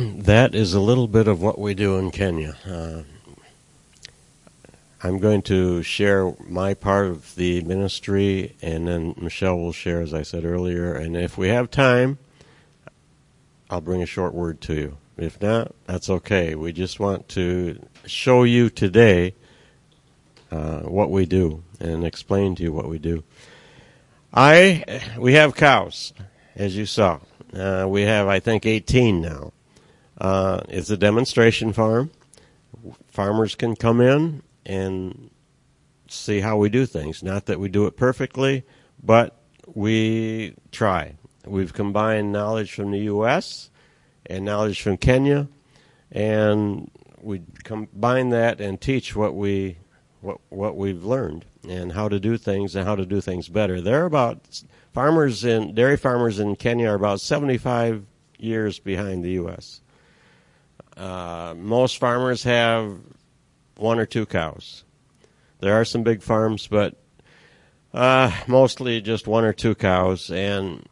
that is a little bit of what we do in Kenya. Uh, I'm going to share my part of the ministry, and then Michelle will share, as I said earlier. And if we have time, I'll bring a short word to you. If not, that's okay. We just want to show you today uh, what we do and explain to you what we do. I we have cows, as you saw. Uh, we have, I think, 18 now. Uh, it's a demonstration farm. Farmers can come in and see how we do things. Not that we do it perfectly, but we try. We've combined knowledge from the U.S. and knowledge from Kenya, and we combine that and teach what we what what we've learned and how to do things and how to do things better. They're about farmers in dairy farmers in Kenya are about 75 years behind the U.S. Uh, most farmers have one or two cows. There are some big farms, but uh, mostly just one or two cows, and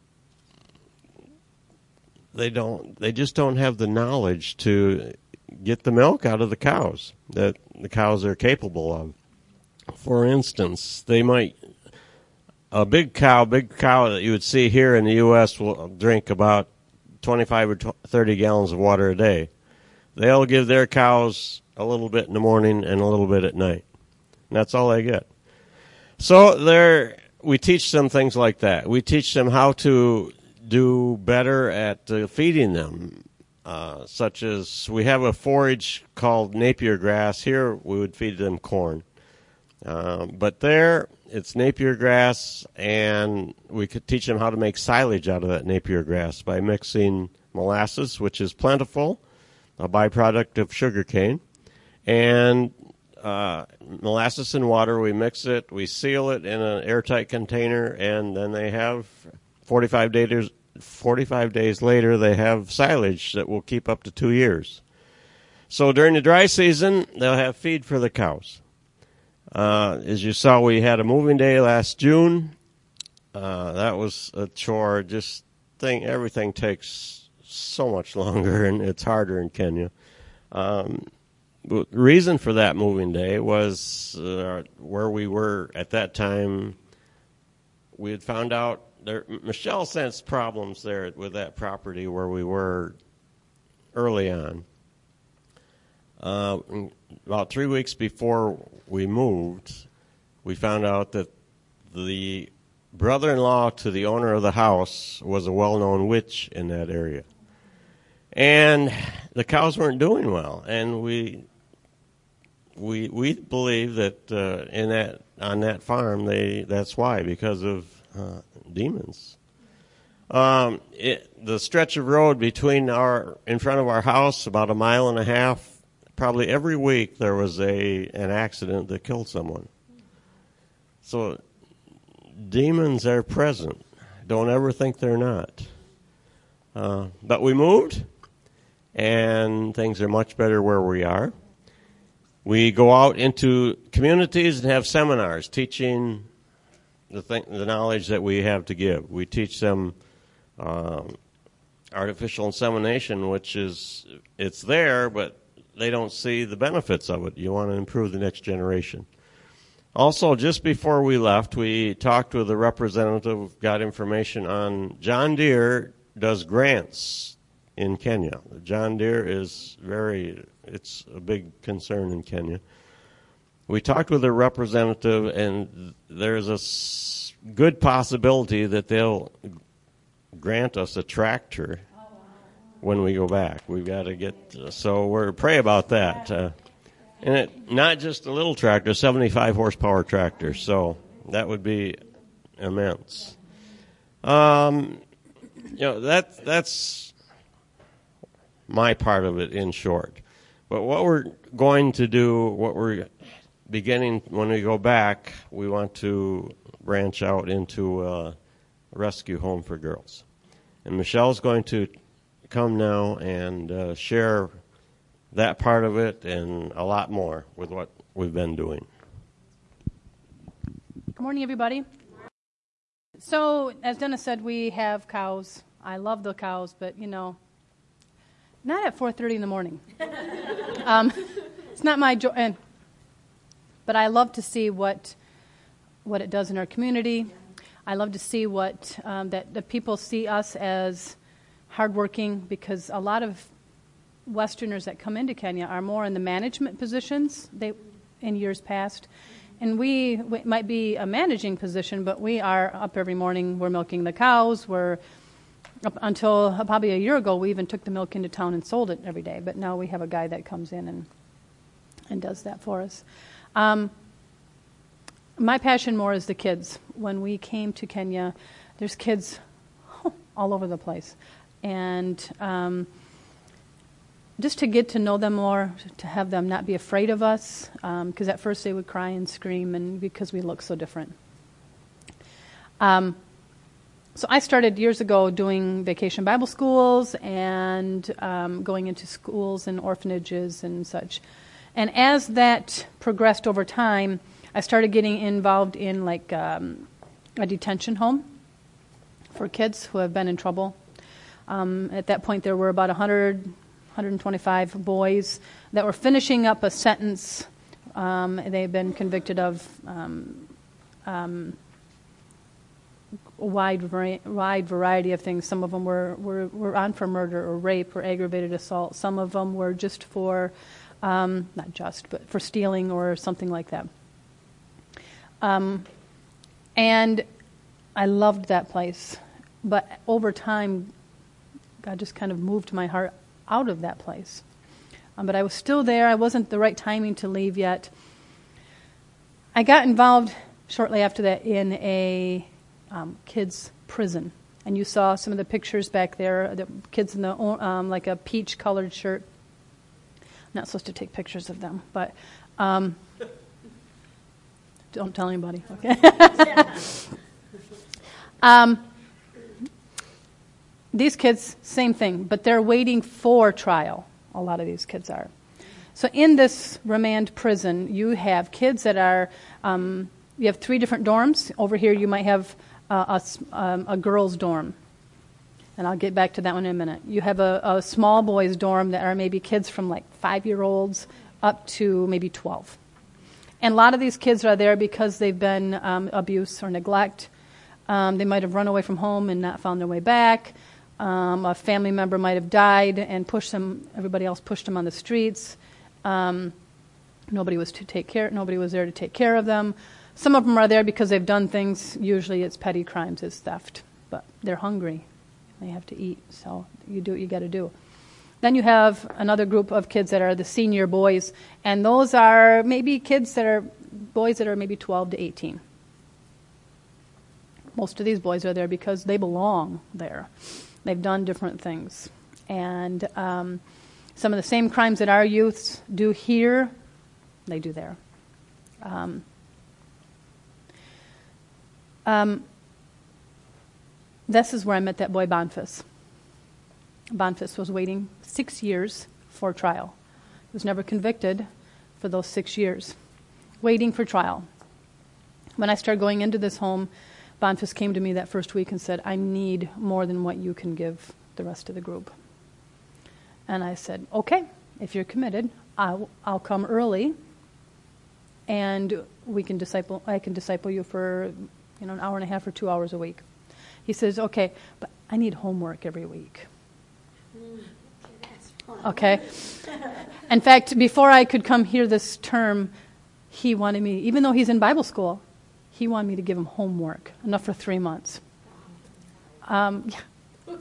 they don't. They just don't have the knowledge to get the milk out of the cows that the cows are capable of. For instance, they might a big cow, big cow that you would see here in the U.S. will drink about 25 or 30 gallons of water a day. They'll give their cows a little bit in the morning and a little bit at night. And that's all they get. So there, we teach them things like that. We teach them how to do better at uh, feeding them, uh, such as we have a forage called Napier grass. Here we would feed them corn. Um, but there, it's Napier grass, and we could teach them how to make silage out of that Napier grass by mixing molasses, which is plentiful, a byproduct of sugarcane, and uh, molasses and water. We mix it, we seal it in an airtight container, and then they have 45 days. 45 days later, they have silage that will keep up to two years. So during the dry season, they'll have feed for the cows. Uh, as you saw, we had a moving day last June. Uh, that was a chore. Just think everything takes so much longer and it's harder in Kenya. Um, the reason for that moving day was uh, where we were at that time. We had found out there. Michelle sensed problems there with that property where we were early on. Uh, about three weeks before we moved, we found out that the brother-in-law to the owner of the house was a well-known witch in that area. And the cows weren't doing well, and we we we believe that uh, in that on that farm they that's why because of uh, demons. Um, it, the stretch of road between our in front of our house, about a mile and a half, probably every week there was a an accident that killed someone. So demons are present. Don't ever think they're not. Uh, but we moved, and things are much better where we are. We go out into communities and have seminars teaching the, th- the knowledge that we have to give. We teach them um, artificial insemination, which is it's there, but they don't see the benefits of it. You want to improve the next generation. Also, just before we left, we talked with a representative, got information on John Deere does grants in Kenya. John Deere is very, it's a big concern in Kenya. We talked with a representative, and there's a good possibility that they'll grant us a tractor when we go back. We've got to get so we're pray about that. Uh, and it not just a little tractor, 75 horsepower tractor. So that would be immense. Um, you know that that's my part of it in short. But what we're going to do, what we're beginning when we go back, we want to branch out into a rescue home for girls. And Michelle's going to come now and uh, share that part of it and a lot more with what we've been doing. Good morning, everybody. So, as Dennis said, we have cows. I love the cows, but you know, Not at 4:30 in the morning. um, it's not my joy, and but I love to see what what it does in our community. I love to see what um, that the people see us as hardworking because a lot of Westerners that come into Kenya are more in the management positions they in years past. And we, we might be a managing position, but we are up every morning. We're milking the cows. We're until probably a year ago, we even took the milk into town and sold it every day. But now we have a guy that comes in and and does that for us. Um, my passion more is the kids. When we came to Kenya, there's kids all over the place, and um, just to get to know them more, to have them not be afraid of us, because um, at first they would cry and scream, and because we look so different. Um, so I started years ago doing vacation Bible schools and um, going into schools and orphanages and such. And as that progressed over time, I started getting involved in like um, a detention home for kids who have been in trouble. Um, at that point, there were about 100, 125 boys that were finishing up a sentence. Um, they've been convicted of um, um, wide, wide variety of things. Some of them were, were, were on for murder or rape or aggravated assault. Some of them were just for, um, not just, but for stealing or something like that. Um, and I loved that place. But over time, God just kind of moved my heart out of that place. Um, but I was still there. I wasn't the right timing to leave yet. I got involved shortly after that in a um, kids' prison. And you saw some of the pictures back there, the kids in the um, like a peach colored shirt. I'm not supposed to take pictures of them, but um, don't tell anybody, okay? um, these kids, same thing, but they're waiting for trial. A lot of these kids are. So in this remand prison, you have kids that are, um, you have three different dorms. Over here, you might have uh, a, um, a girls' dorm. And I'll get back to that one in a minute. You have a, a small boys' dorm that are maybe kids from like five year olds up to maybe 12. And a lot of these kids are there because they've been um, abuse or neglect. Um, they might have run away from home and not found their way back. Um, a family member might have died and pushed them. Everybody else pushed them on the streets. Um, nobody was to take care. Nobody was there to take care of them. Some of them are there because they've done things. Usually, it's petty crimes, it's theft, but they're hungry. They have to eat, so you do what you got to do. Then you have another group of kids that are the senior boys, and those are maybe kids that are boys that are maybe 12 to 18. Most of these boys are there because they belong there. They've done different things. And um, some of the same crimes that our youths do here, they do there. Um, um, this is where I met that boy Bonfus. Bonfus was waiting six years for trial. He was never convicted for those six years, waiting for trial. When I started going into this home, Bonfus came to me that first week and said, I need more than what you can give the rest of the group. And I said, Okay, if you're committed, I'll, I'll come early and we can disciple, I can disciple you for you know, an hour and a half or two hours a week. He says, Okay, but I need homework every week. Okay. In fact, before I could come here this term, he wanted me, even though he's in Bible school, he wanted me to give him homework, enough for three months. Um, yeah.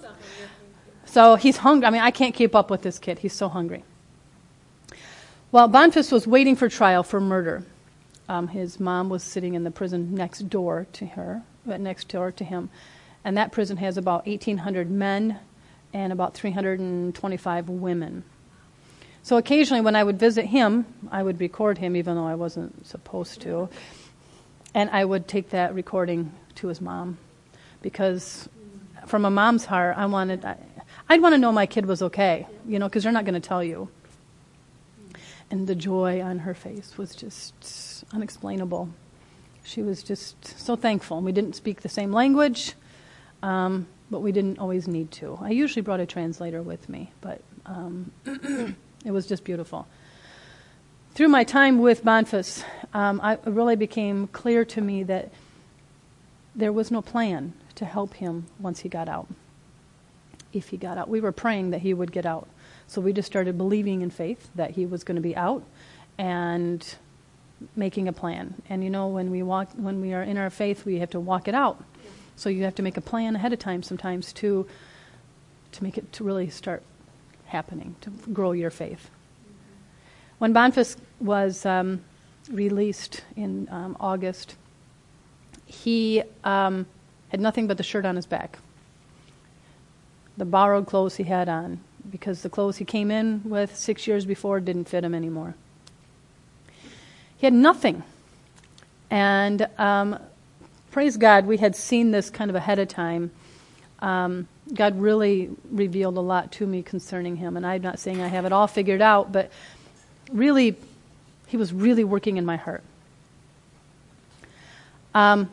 So he's hungry. I mean, I can't keep up with this kid. He's so hungry. Well, Bonfus was waiting for trial for murder. Um, his mom was sitting in the prison next door to her, uh, next door to him, and that prison has about 1,800 men and about 325 women. So occasionally, when I would visit him, I would record him, even though I wasn't supposed to, and I would take that recording to his mom, because from a mom's heart, I wanted, I, I'd want to know my kid was okay, you know, because they're not going to tell you. And the joy on her face was just unexplainable. She was just so thankful. We didn't speak the same language. Um, but we didn't always need to. I usually brought a translator with me, but Um, it was just beautiful. Through my time with Bonfus, um, I, it really became clear to me that there was no plan to help him once he got out. If he got out, we were praying that he would get out. So we just started believing in faith that he was going to be out and making a plan. And you know, when we walk, when we are in our faith, we have to walk it out. So you have to make a plan ahead of time sometimes to to make it to really start happening to grow your faith. When Bonfus was um, released in um, August, he um, had nothing but the shirt on his back, the borrowed clothes he had on, because the clothes he came in with six years before didn't fit him anymore. He had nothing. And um, praise God, we had seen this kind of ahead of time. Um, God really revealed a lot to me concerning him. And I'm not saying I have it all figured out, but really, he was really working in my heart. Um,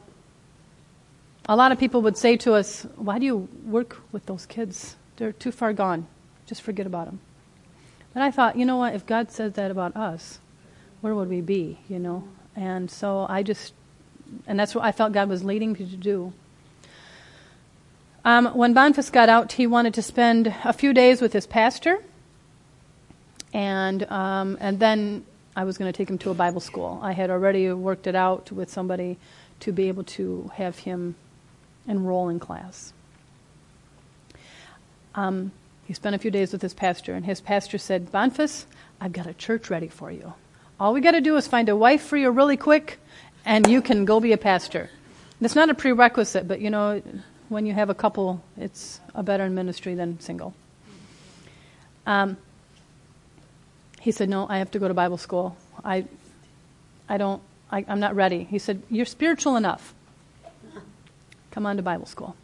a lot of people would say to us, Why do you work with those kids? They're too far gone. Just forget about them. But I thought, you know what? If God says that about us, where would we be, you know? And so I just, and that's what I felt God was leading me to do. Um, when Bonfus got out, he wanted to spend a few days with his pastor, and um, and then I was going to take him to a Bible school. I had already worked it out with somebody to be able to have him enroll in class. Um, he spent a few days with his pastor, and his pastor said, Bonfus, I've got a church ready for you. All we got to do is find a wife for you really quick, and you can go be a pastor. It's not a prerequisite, but you know, when you have a couple, it's a better ministry than single. Um, he said, No, I have to go to Bible school. I, I don't, I, I'm not ready. He said, You're spiritual enough. Come on to Bible school.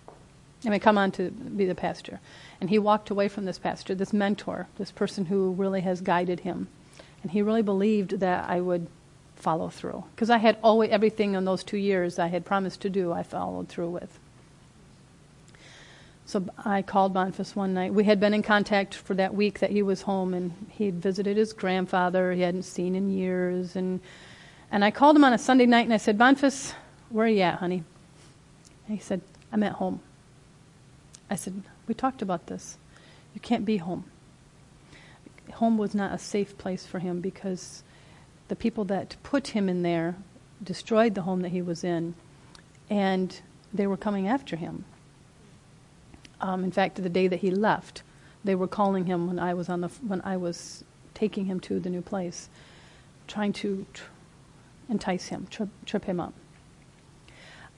I mean, come on to be the pastor. And he walked away from this pastor, this mentor, this person who really has guided him. And he really believed that I would follow through. Because I had always, everything in those two years I had promised to do, I followed through with. So I called Bonfus one night. We had been in contact for that week that he was home, and he had visited his grandfather he hadn't seen in years. And, and I called him on a Sunday night, and I said, Bonfus, where are you at, honey? And he said, I'm at home. I said, We talked about this. You can't be home home was not a safe place for him because the people that put him in there destroyed the home that he was in, and they were coming after him. Um, in fact, the day that he left, they were calling him when I was on the when I was taking him to the new place, trying to tr- entice him, trip, trip him up.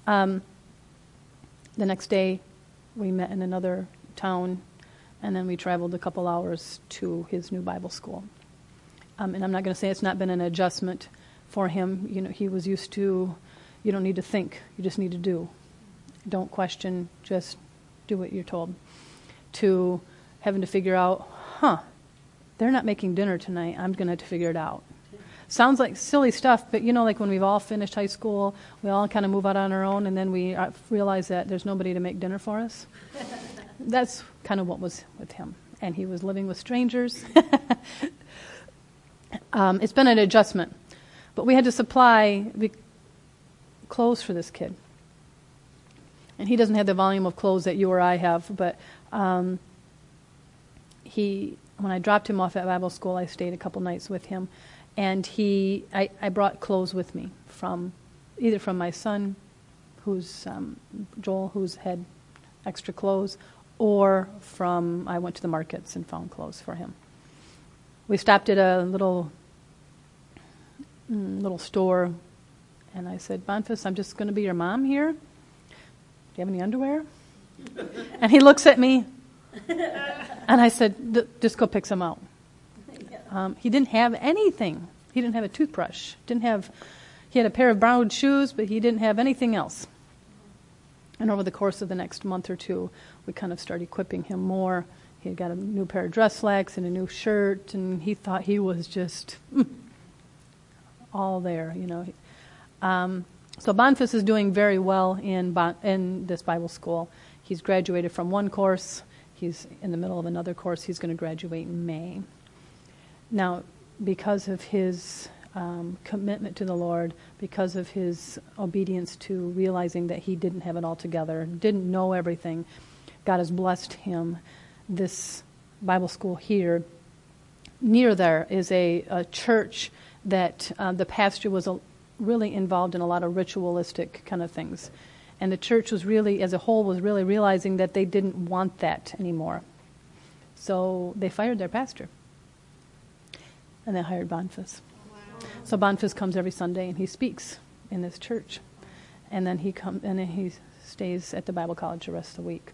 Um, the next day, we met in another town and then we traveled a couple hours to his new Bible school. Um, and I'm not going to say it's not been an adjustment for him. You know, he was used to, you don't need to think, you just need to do. Don't question, just do what you're told. To having to figure out, huh, they're not making dinner tonight, I'm going to have to figure it out. Sounds like silly stuff, but you know, like when we've all finished high school, we all kind of move out on our own, and then we uh, realize that there's nobody to make dinner for us. That's kind of what was with him. And he was living with strangers. um, it's been an adjustment. But we had to supply clothes for this kid. And he doesn't have the volume of clothes that you or I have, but um, he, when I dropped him off at Bible school, I stayed a couple nights with him, and he, I, I brought clothes with me from, either from my son, who's um, Joel, who's had extra clothes, or from I went to the markets and found clothes for him. We stopped at a little mm, little store, and I said, "Bonfus, I'm just going to be your mom here. Do you have any underwear?" and he looks at me, and I said, "Just go pick some out." Um, he didn't have anything. He didn't have a toothbrush. Didn't have. He had a pair of brown shoes, but he didn't have anything else. And over the course of the next month or two, we kind of started equipping him more. He had got a new pair of dress slacks and a new shirt, and he thought he was just mm, all there, you know. Um, so Bonfus is doing very well in, bon- in this Bible school. He's graduated from one course. He's in the middle of another course. He's going to graduate in May. Now, because of his um, commitment to the Lord, because of his obedience to realizing that he didn't have it all together, didn't know everything, God has blessed him. This Bible school here, near there, is a, a church that uh, the pastor was a, really involved in a lot of ritualistic kind of things. And the church was really, as a whole, was really realizing that they didn't want that anymore. So they fired their pastor. And they hired Bonfus. So Bonfus comes every Sunday and he speaks in this church. And then he comes and then he stays at the Bible college the rest of the week.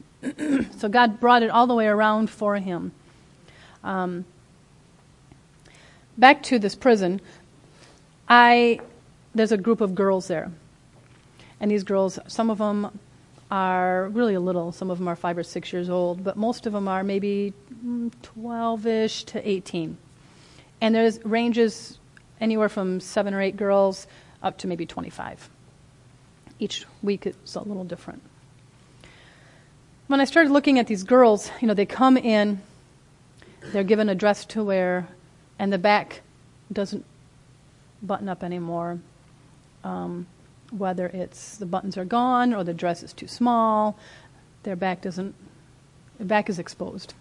so God brought it all the way around for him. Um, back to this prison, I there's a group of girls there, and these girls, some of them are really little. Some of them are five or six years old, but most of them are maybe 12ish to 18. And there's ranges anywhere from seven or eight girls up to maybe 25. Each week it's a little different. When I started looking at these girls, you know, they come in, they're given a dress to wear, and the back doesn't button up anymore. Um, whether it's the buttons are gone or the dress is too small, their back doesn't, their back is exposed.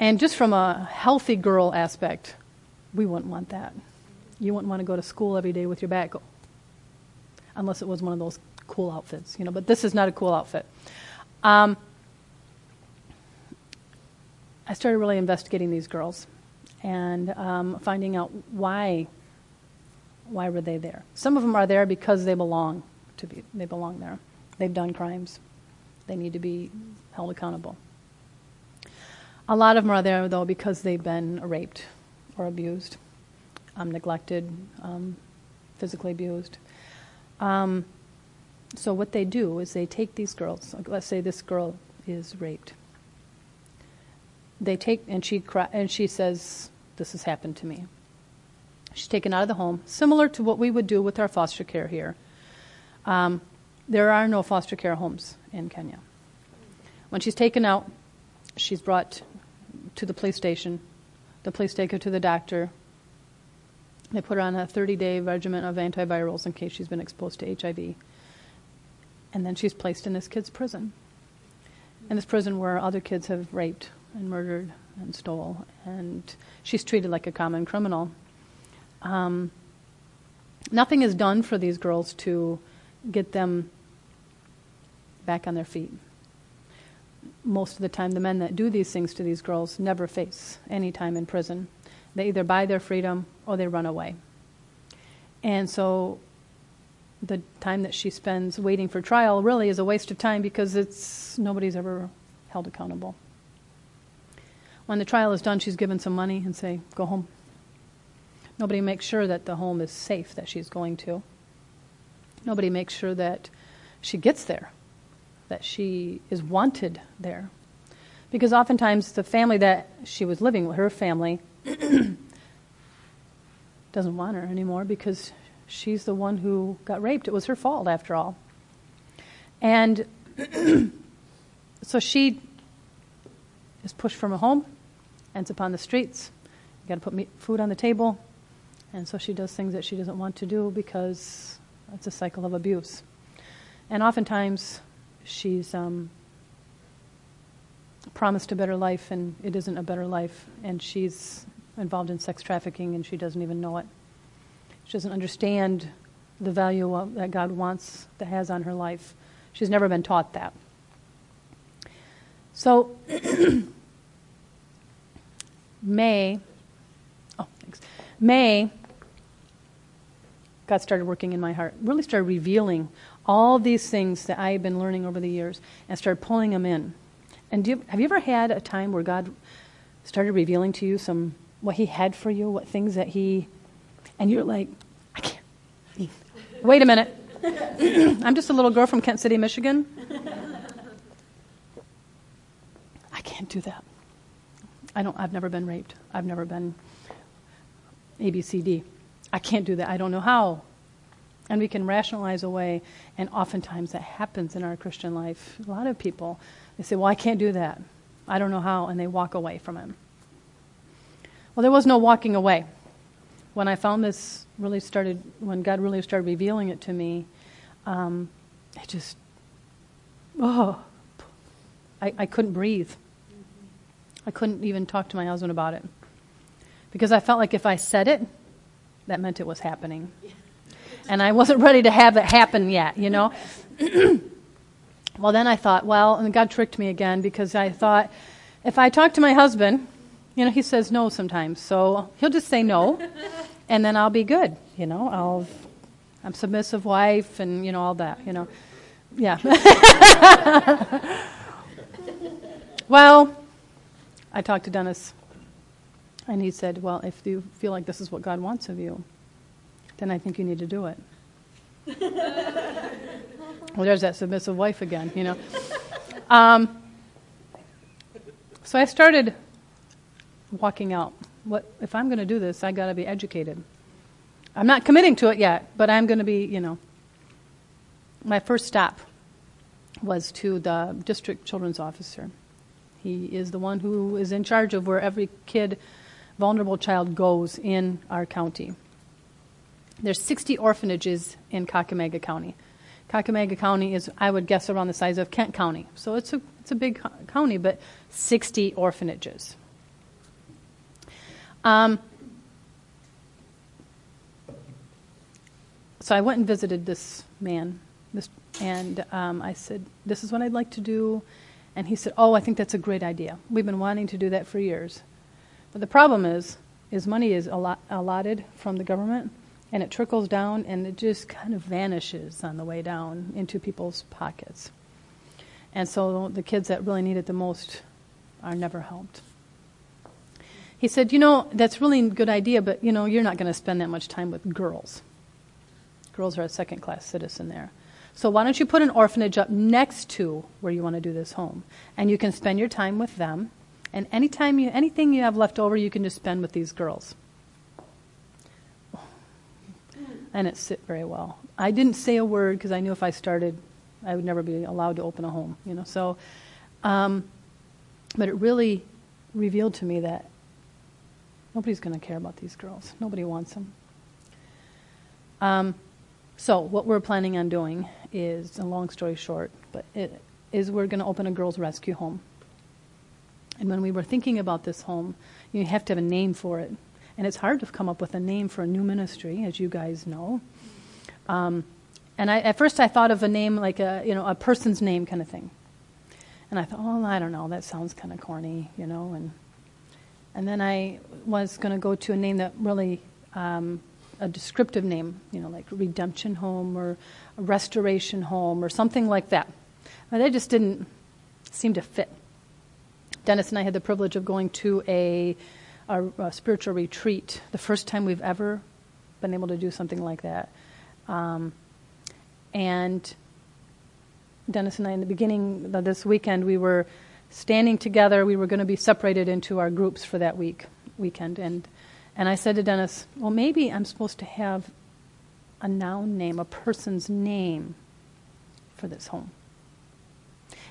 And just from a healthy girl aspect, we wouldn't want that. You wouldn't want to go to school every day with your back, unless it was one of those cool outfits, you know. But this is not a cool outfit. Um, I started really investigating these girls and um, finding out why why were they there. Some of them are there because they belong to be they belong there. They've done crimes. They need to be held accountable. A lot of them are there though because they've been raped or abused, um, neglected, um, physically abused. Um, so what they do is they take these girls. Let's say this girl is raped. They take and she cry, and she says, "This has happened to me." She's taken out of the home, similar to what we would do with our foster care here. Um, there are no foster care homes in Kenya. When she's taken out, she's brought to the police station. The police take her to the doctor. They put her on a 30 day regimen of antivirals in case she's been exposed to HIV. And then she's placed in this kid's prison. In this prison where other kids have raped and murdered and stole. And she's treated like a common criminal. Um, nothing is done for these girls to get them back on their feet. Most of the time, the men that do these things to these girls never face any time in prison. They either buy their freedom or they run away. And so the time that she spends waiting for trial really is a waste of time because it's nobody's ever held accountable. When the trial is done, she's given some money and say, "Go home." Nobody makes sure that the home is safe that she's going to. Nobody makes sure that she gets there, that she is wanted there. Because oftentimes the family that she was living with, her family, doesn't want her anymore because she's the one who got raped. It was her fault, after all. And so she is pushed from her home, ends up on the streets. You got to put meat, food on the table, and so she does things that she doesn't want to do because it's a cycle of abuse. And oftentimes she's um, promised a better life, and it isn't a better life, and she's involved in sex trafficking, and she doesn't even know it. She doesn't understand the value of, that God wants, that has on her life. She's never been taught that. So, May, oh, thanks. May, God started working in my heart, really started revealing all these things that I've been learning over the years and started pulling them in. And you, have you ever had a time where God started revealing to you some what He had for you, what things that He and you're like, I can't. Wait a minute. I'm just a little girl from Kent City, Michigan. I can't do that. I don't. I've never been raped. I've never been ABCD. I can't do that. I don't know how. And we can rationalize away, and oftentimes that happens in our Christian life. A lot of people, they say, Well, I can't do that. I don't know how, and they walk away from it. Well, there was no walking away. When I found this really started, when God really started revealing it to me, um, it just, oh, I, I couldn't breathe. I couldn't even talk to my husband about it. Because I felt like if I said it, that meant it was happening. And I wasn't ready to have it happen yet, you know? well, then I thought, well, and God tricked me again because I thought, if I talk to my husband, you know, he says no sometimes, so he'll just say no, and then I'll be good, you know? I'll, I'm submissive wife and, you know, all that, you know? Yeah. well, I talked to Dennis, and he said, Well, if you feel like this is what God wants of you, then I think you need to do it. well, there's that submissive wife again, you know. Um, so I started walking out. What if I'm going to do this? I got to be educated. I'm not committing to it yet, but I'm going to be, you know. My first stop was to the district children's officer. He is the one who is in charge of where every kid, vulnerable child, goes in our county. There's 60 orphanages in Kakamega County. Kakamega County is, I would guess, around the size of Kent County. So it's a, it's a big county, but 60 orphanages. Um, so I went and visited this man, and um, I said, This is what I'd like to do. And he said, "Oh, I think that's a great idea. We've been wanting to do that for years." But the problem is, is money is allot- allotted from the government, and it trickles down, and it just kind of vanishes on the way down into people's pockets. And so the kids that really need it the most are never helped. He said, "You know, that's really a good idea, but you know, you're not going to spend that much time with girls. Girls are a second-class citizen there." So why don't you put an orphanage up next to where you want to do this home? And you can spend your time with them. And anytime you, anything you have left over, you can just spend with these girls. And it sit very well. I didn't say a word because I knew if I started, I would never be allowed to open a home. You know, so, um, but it really revealed to me that nobody's going to care about these girls. Nobody wants them. Um, so what we're planning on doing is, a long story short, but it is we're going to open a girls' rescue home. And when we were thinking about this home, you have to have a name for it. And it's hard to come up with a name for a new ministry, as you guys know. Um, and I, at first, I thought of a name like a you know a person's name kind of thing. And I thought, oh, I don't know, that sounds kind of corny, you know. And and then I was going to go to a name that really um, a descriptive name, you know, like redemption home or restoration home or something like that. But they just didn't seem to fit. Dennis and I had the privilege of going to a, a, a spiritual retreat, the first time we've ever been able to do something like that. Um, and Dennis and I, in the beginning of this weekend, we were standing together. We were going to be separated into our groups for that week weekend, and and I said to Dennis, well, maybe I'm supposed to have a noun name, a person's name for this home.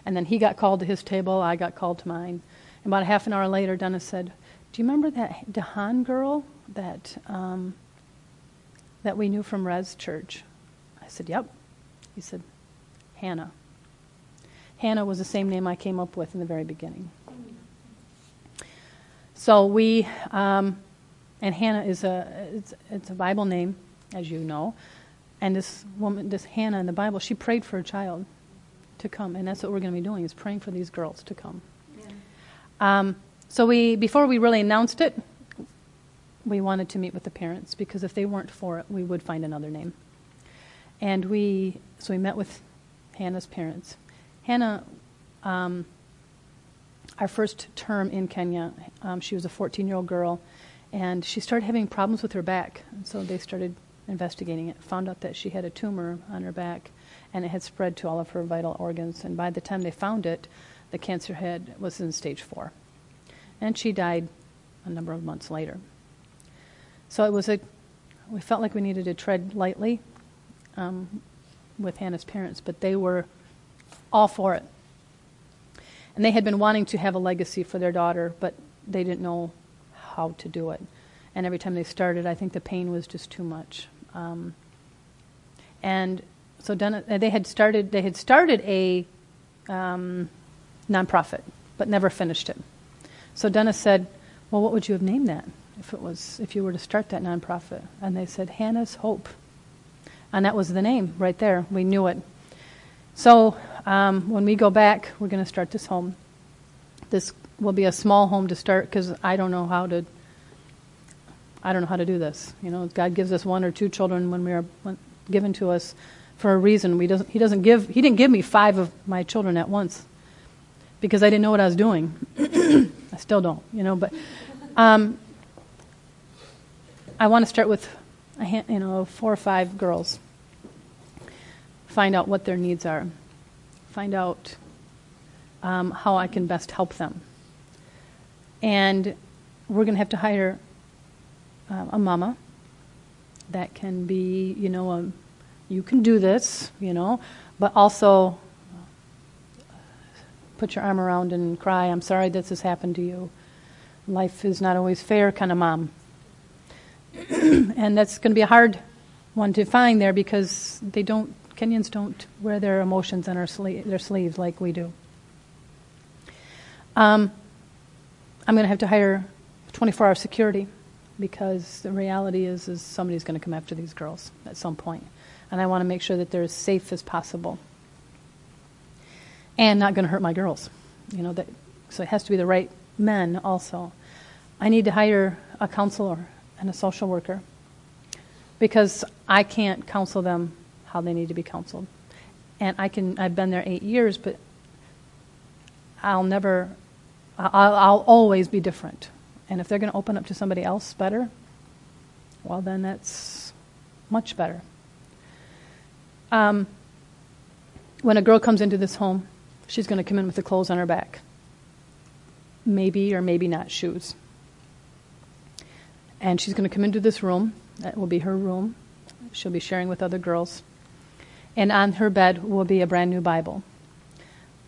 And then he got called to his table, I got called to mine. And about a half an hour later, Dennis said, Do you remember that Dahan girl that, um, that we knew from Res Church? I said, Yep. He said, Hannah. Hannah was the same name I came up with in the very beginning. So we um, and Hannah is a it's, it's a Bible name, as you know. And this woman, this Hannah in the Bible, she prayed for a child to come, and that's what we're going to be doing is praying for these girls to come. Yeah. Um, so we before we really announced it, we wanted to meet with the parents because if they weren't for it, we would find another name. And we so we met with Hannah's parents. Hannah, um, our first term in Kenya, um, she was a 14-year-old girl and she started having problems with her back. And so they started investigating it, found out that she had a tumor on her back, and it had spread to all of her vital organs. And by the time they found it, the cancer had was in stage four, and she died a number of months later. So it was a, we felt like we needed to tread lightly. um, with Hannah's parents, but they were all for it. And they had been wanting to have a legacy for their daughter, but they didn't know how to do it. And every time they started, I think the pain was just too much. Um, and so uh, they had started. They had started a um, nonprofit, but never finished it. So Dennis said, "Well, what would you have named that if it was if you were to start that nonprofit?" And they said, "Hannah's Hope," and that was the name right there. We knew it. So um, when we go back, we're going to start this home. This will be a small home to start because I don't know how to. I don't know how to do this. You know, God gives us one or two children when we are given to us for a reason. We doesn't, he doesn't give. He didn't give me five of my children at once because I didn't know what I was doing. I still don't, you know. But um, I want to start with, hand, you know, four or five girls. Find out what their needs are. Find out um, how I can best help them. And we're going to have to hire uh, a mama that can be, you know, a, you can do this, you know, but also put your arm around and cry, I'm sorry this has happened to you. Life is not always fair, kind of mom. and that's going to be a hard one to find there because they don't, Kenyans don't wear their emotions on their, sle- their sleeves like we do. Um, I'm going to have to hire 24 hour security because the reality is, is somebody's going to come after these girls at some point. And I want to make sure that they're as safe as possible and not going to hurt my girls. You know, that, so it has to be the right men also. I need to hire a counselor and a social worker because I can't counsel them how they need to be counseled. And I can, I've been there eight years, but I'll never, I'll, I'll always be different. And if they're going to open up to somebody else better, well, then that's much better. Um, when a girl comes into this home, she's going to come in with the clothes on her back. Maybe or maybe not shoes. And she's going to come into this room. That will be her room. She'll be sharing with other girls. And on her bed will be a brand new Bible.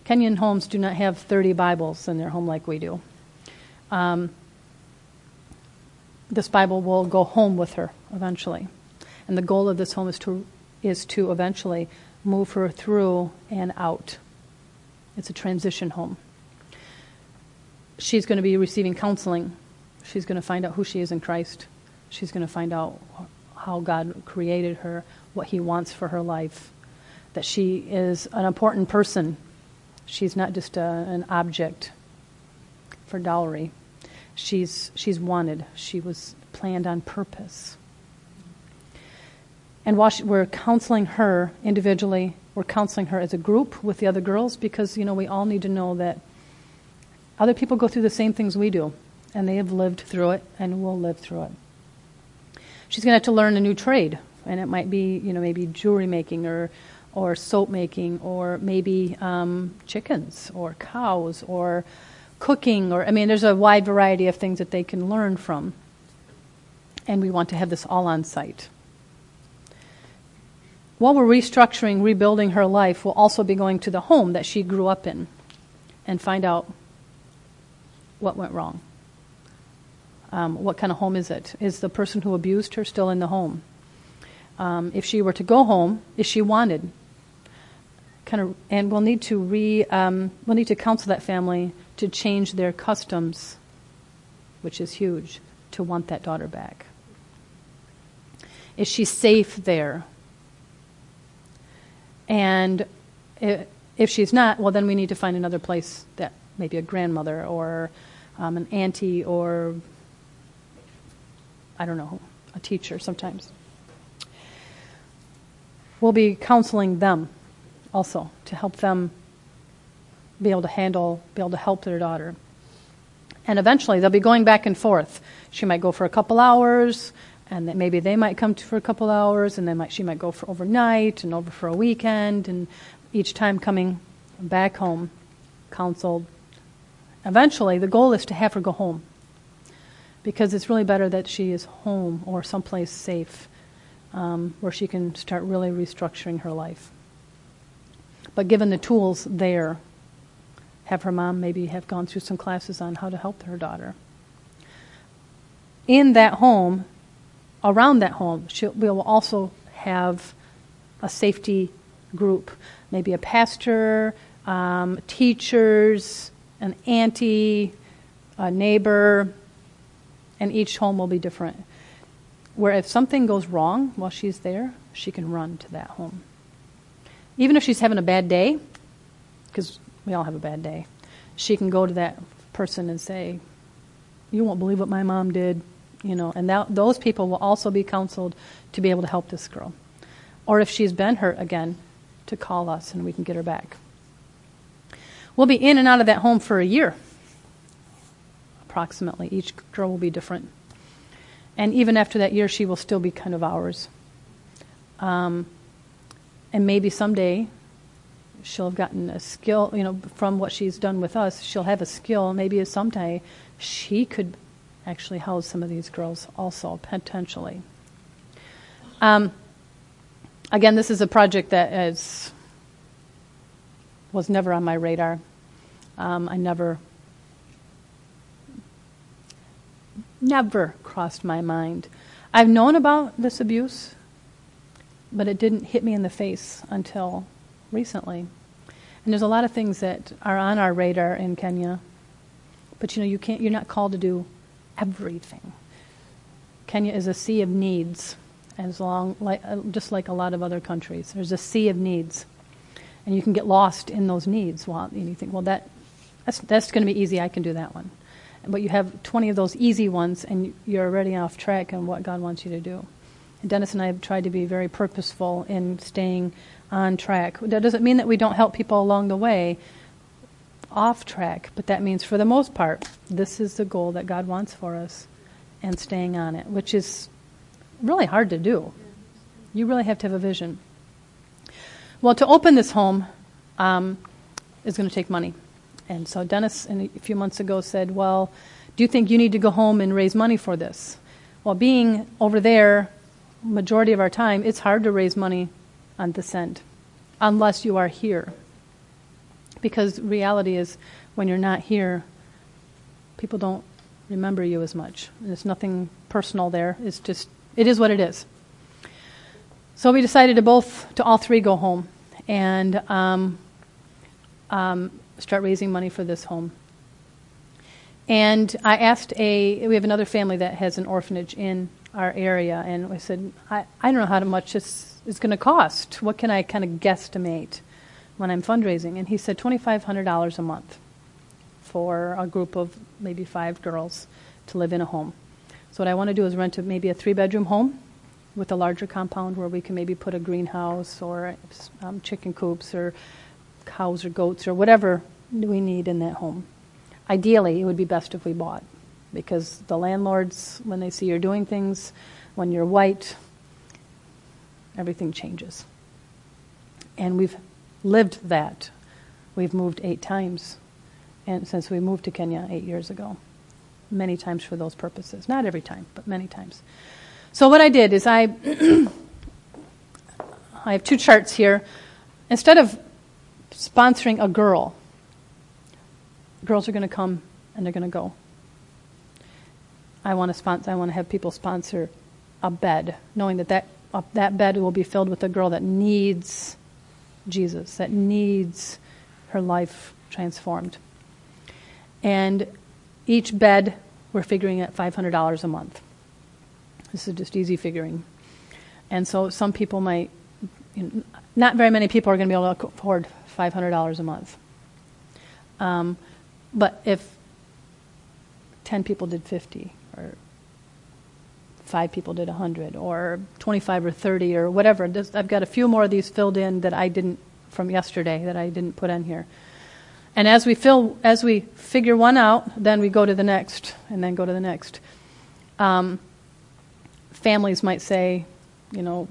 Kenyan homes do not have 30 Bibles in their home like we do. Um, this Bible will go home with her eventually. And the goal of this home is to, is to eventually move her through and out. It's a transition home. She's going to be receiving counseling. She's going to find out who she is in Christ. She's going to find out how God created her, what He wants for her life, that she is an important person. She's not just a, an object for dowry. She's, she's wanted. She was planned on purpose. And while she, we're counseling her individually, we're counseling her as a group with the other girls because, you know, we all need to know that other people go through the same things we do, and they have lived through it and will live through it. She's going to have to learn a new trade, and it might be, you know, maybe jewelry making or, or soap making or maybe um, chickens or cows or cooking or, I mean, there's a wide variety of things that they can learn from. And we want to have this all on site. While we're restructuring, rebuilding her life, we'll also be going to the home that she grew up in and find out what went wrong. Um, what kind of home is it? Is the person who abused her still in the home? Um, if she were to go home, is she wanted? Kind of, and we'll need to re, um, we'll need to counsel that family to change their customs, which is huge, to want that daughter back. Is she safe there? And if she's not, well, then we need to find another place that maybe a grandmother or um, an auntie or I don't know, a teacher sometimes. We'll be counseling them also to help them be able to handle, be able to help their daughter. And eventually they'll be going back and forth. She might go for a couple hours, and that maybe they might come for a couple hours, and then might, she might go for overnight and over for a weekend, and each time coming back home, counseled. Eventually, the goal is to have her go home because it's really better that she is home or someplace safe um, where she can start really restructuring her life. But given the tools there, have her mom maybe have gone through some classes on how to help her daughter. In that home, around that home, she will also have a safety group, maybe a pastor, um, teachers, an auntie, a neighbor, and each home will be different. Where if something goes wrong while she's there, she can run to that home. Even if she's having a bad day, because we all have a bad day, she can go to that person and say, You won't believe what my mom did. You know, and that, those people will also be counseled to be able to help this girl. Or if she's been hurt again, to call us and we can get her back. We'll be in and out of that home for a year, approximately. Each girl will be different. And even after that year, she will still be kind of ours. Um, and maybe someday she'll have gotten a skill, you know, from what she's done with us, she'll have a skill. Maybe someday she could actually house some of these girls also, potentially. Um, again, this is a project that is, was never on my radar. Um, I never, never crossed my mind. I've known about this abuse, but it didn't hit me in the face until recently. And there's a lot of things that are on our radar in Kenya, but you know, you can't, you're not called to do everything. Kenya is a sea of needs, as long, like, uh, just like a lot of other countries. There's a sea of needs, and you can get lost in those needs. Well, and you think, well, that that's that's going to be easy. I can do that one. But you have 20 of those easy ones, and you're already off track on what God wants you to do. And Dennis and I have tried to be very purposeful in staying on track. That doesn't mean that we don't help people along the way off track, but that means for the most part, this is the goal that God wants for us and staying on it, which is really hard to do. You really have to have a vision. Well, to open this home um, is going to take money. And so Dennis, a few months ago, said, Well, do you think you need to go home and raise money for this? Well, being over there, majority of our time, it's hard to raise money on this end unless you are here. Because reality is, when you're not here, people don't remember you as much. There's nothing personal there. It's just, it is what it is. So we decided to both, to all three, go home and um, um, start raising money for this home. And I asked a, we have another family that has an orphanage in our area, and I said, I, I don't know how much this is going to cost. What can I kind of guesstimate when I'm fundraising? And he said $2,500 a month for a group of maybe five girls to live in a home. So what I want to do is rent a, maybe a three-bedroom home with a larger compound where we can maybe put a greenhouse or um, chicken coops or cows or goats or whatever we need in that home. Ideally, it would be best if we bought because the landlords, when they see you're doing things, when you're white, everything changes. And we've lived that. We've moved eight times and since we moved to Kenya eight years ago. Many times for those purposes. Not every time, but many times. So what I did is I I have two charts here. Instead of sponsoring a girl, girls are going to come and they're going to go. I want to sponsor. I want to have people sponsor a bed, knowing that that uh, that bed will be filled with a girl that needs Jesus, that needs her life transformed. And each bed, we're figuring at $500 a month. This is just easy figuring. And so some people might, you know, not very many people are going to be able to afford $500 a month. Um, but if 10 people did 50, or five people did 100, or 25 or 30, or whatever, I've got a few more of these filled in that I didn't, from yesterday, that I didn't put on here. And as we fill, as we figure one out, then we go to the next, and then go to the next. Um, families might say, you know,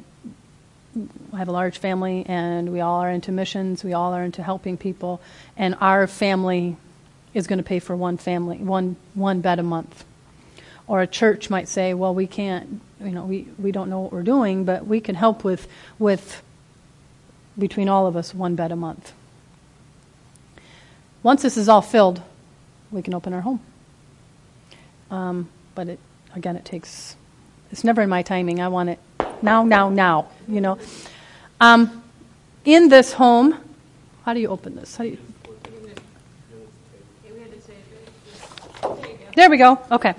I have a large family, and we all are into missions. We all are into helping people, and our family is going to pay for one family, one one bed a month. Or a church might say, well, we can't you know, we, we don't know what we're doing, but we can help with, with, between all of us, one bed a month. Once this is all filled, we can open our home. Um, but it, again, it takes, it's never in my timing. I want it now, now, now, you know. Um, in this home, how do you open this? How do you? There we go. Okay.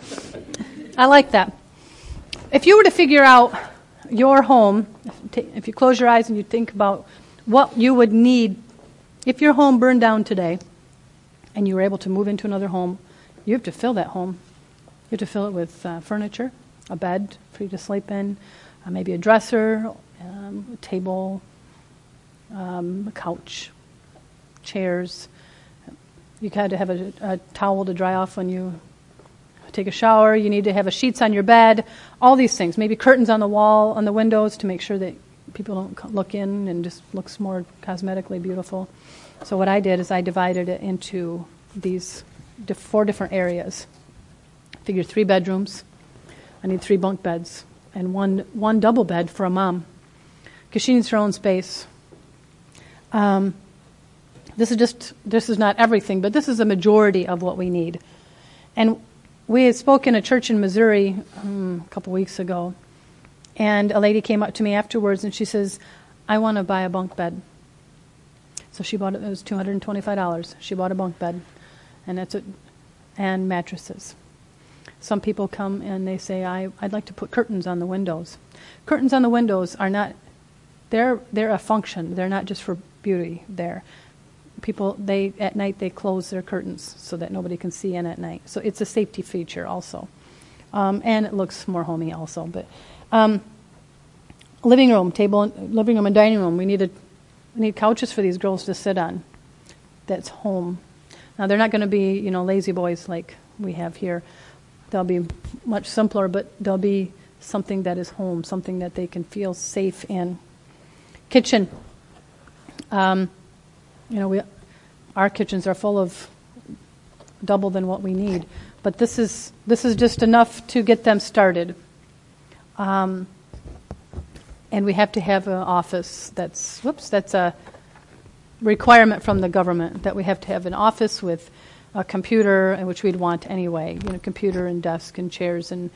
I like that. If you were to figure out your home, if you close your eyes and you think about what you would need if your home burned down today and you were able to move into another home, you have to fill that home. You have to fill it with uh, furniture, a bed for you to sleep in, uh, maybe a dresser, um, a table, um, a couch, chairs. You had to have a, a towel to dry off when you take a shower. You need to have a sheets on your bed. All these things. Maybe curtains on the wall, on the windows to make sure that people don't look in and just looks more cosmetically beautiful. So what I did is I divided it into these four different areas. Figure three bedrooms. I need three bunk beds and one one double bed for a mom because she needs her own space. Um, this is just this is not everything, but this is a majority of what we need. And we had spoken a church in Missouri um, a couple weeks ago, and a lady came up to me afterwards and she says, "I want to buy a bunk bed." So she bought it. It was two hundred and twenty-five dollars. She bought a bunk bed, and that's it, and mattresses. Some people come and they say, I, "I'd like to put curtains on the windows." Curtains on the windows are not. They're they're a function. They're not just for beauty. There, people they at night they close their curtains so that nobody can see in at night. So it's a safety feature also, um, and it looks more homey also. But um, living room, table, living room, and dining room. We need a, we need couches for these girls to sit on. That's home. Now they're not going to be you know lazy boys like we have here. They'll be much simpler, but they'll be something that is home, something that they can feel safe in. Kitchen. Um, you know, we, our kitchens are full of double than what we need, but this is this is just enough to get them started. Um, and we have to have an office that's whoops that's a requirement from the government that we have to have an office with a computer, which we'd want anyway. You know, computer and desk and chairs, and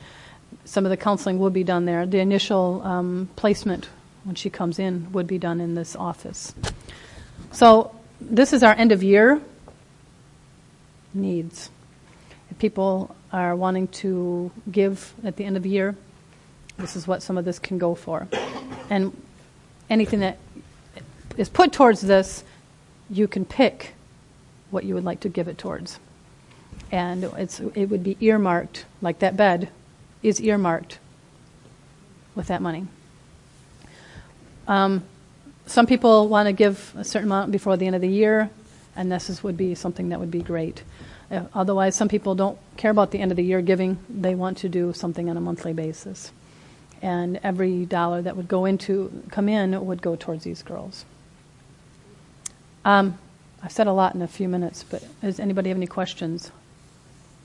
some of the counseling would be done there. The initial um, placement when she comes in would be done in this office. So this is our end of year needs. If people are wanting to give at the end of the year, this is what some of this can go for. And anything that is put towards this, you can pick what you would like to give it towards. And it's, it would be earmarked, like that bed is earmarked with that money. Um, some people want to give a certain amount before the end of the year, and this is, would be something that would be great. Uh, otherwise, some people don't care about the end of the year giving. They want to do something on a monthly basis. And every dollar that would go into, come in, would go towards these girls. Um, I've said a lot in a few minutes, but does anybody have any questions?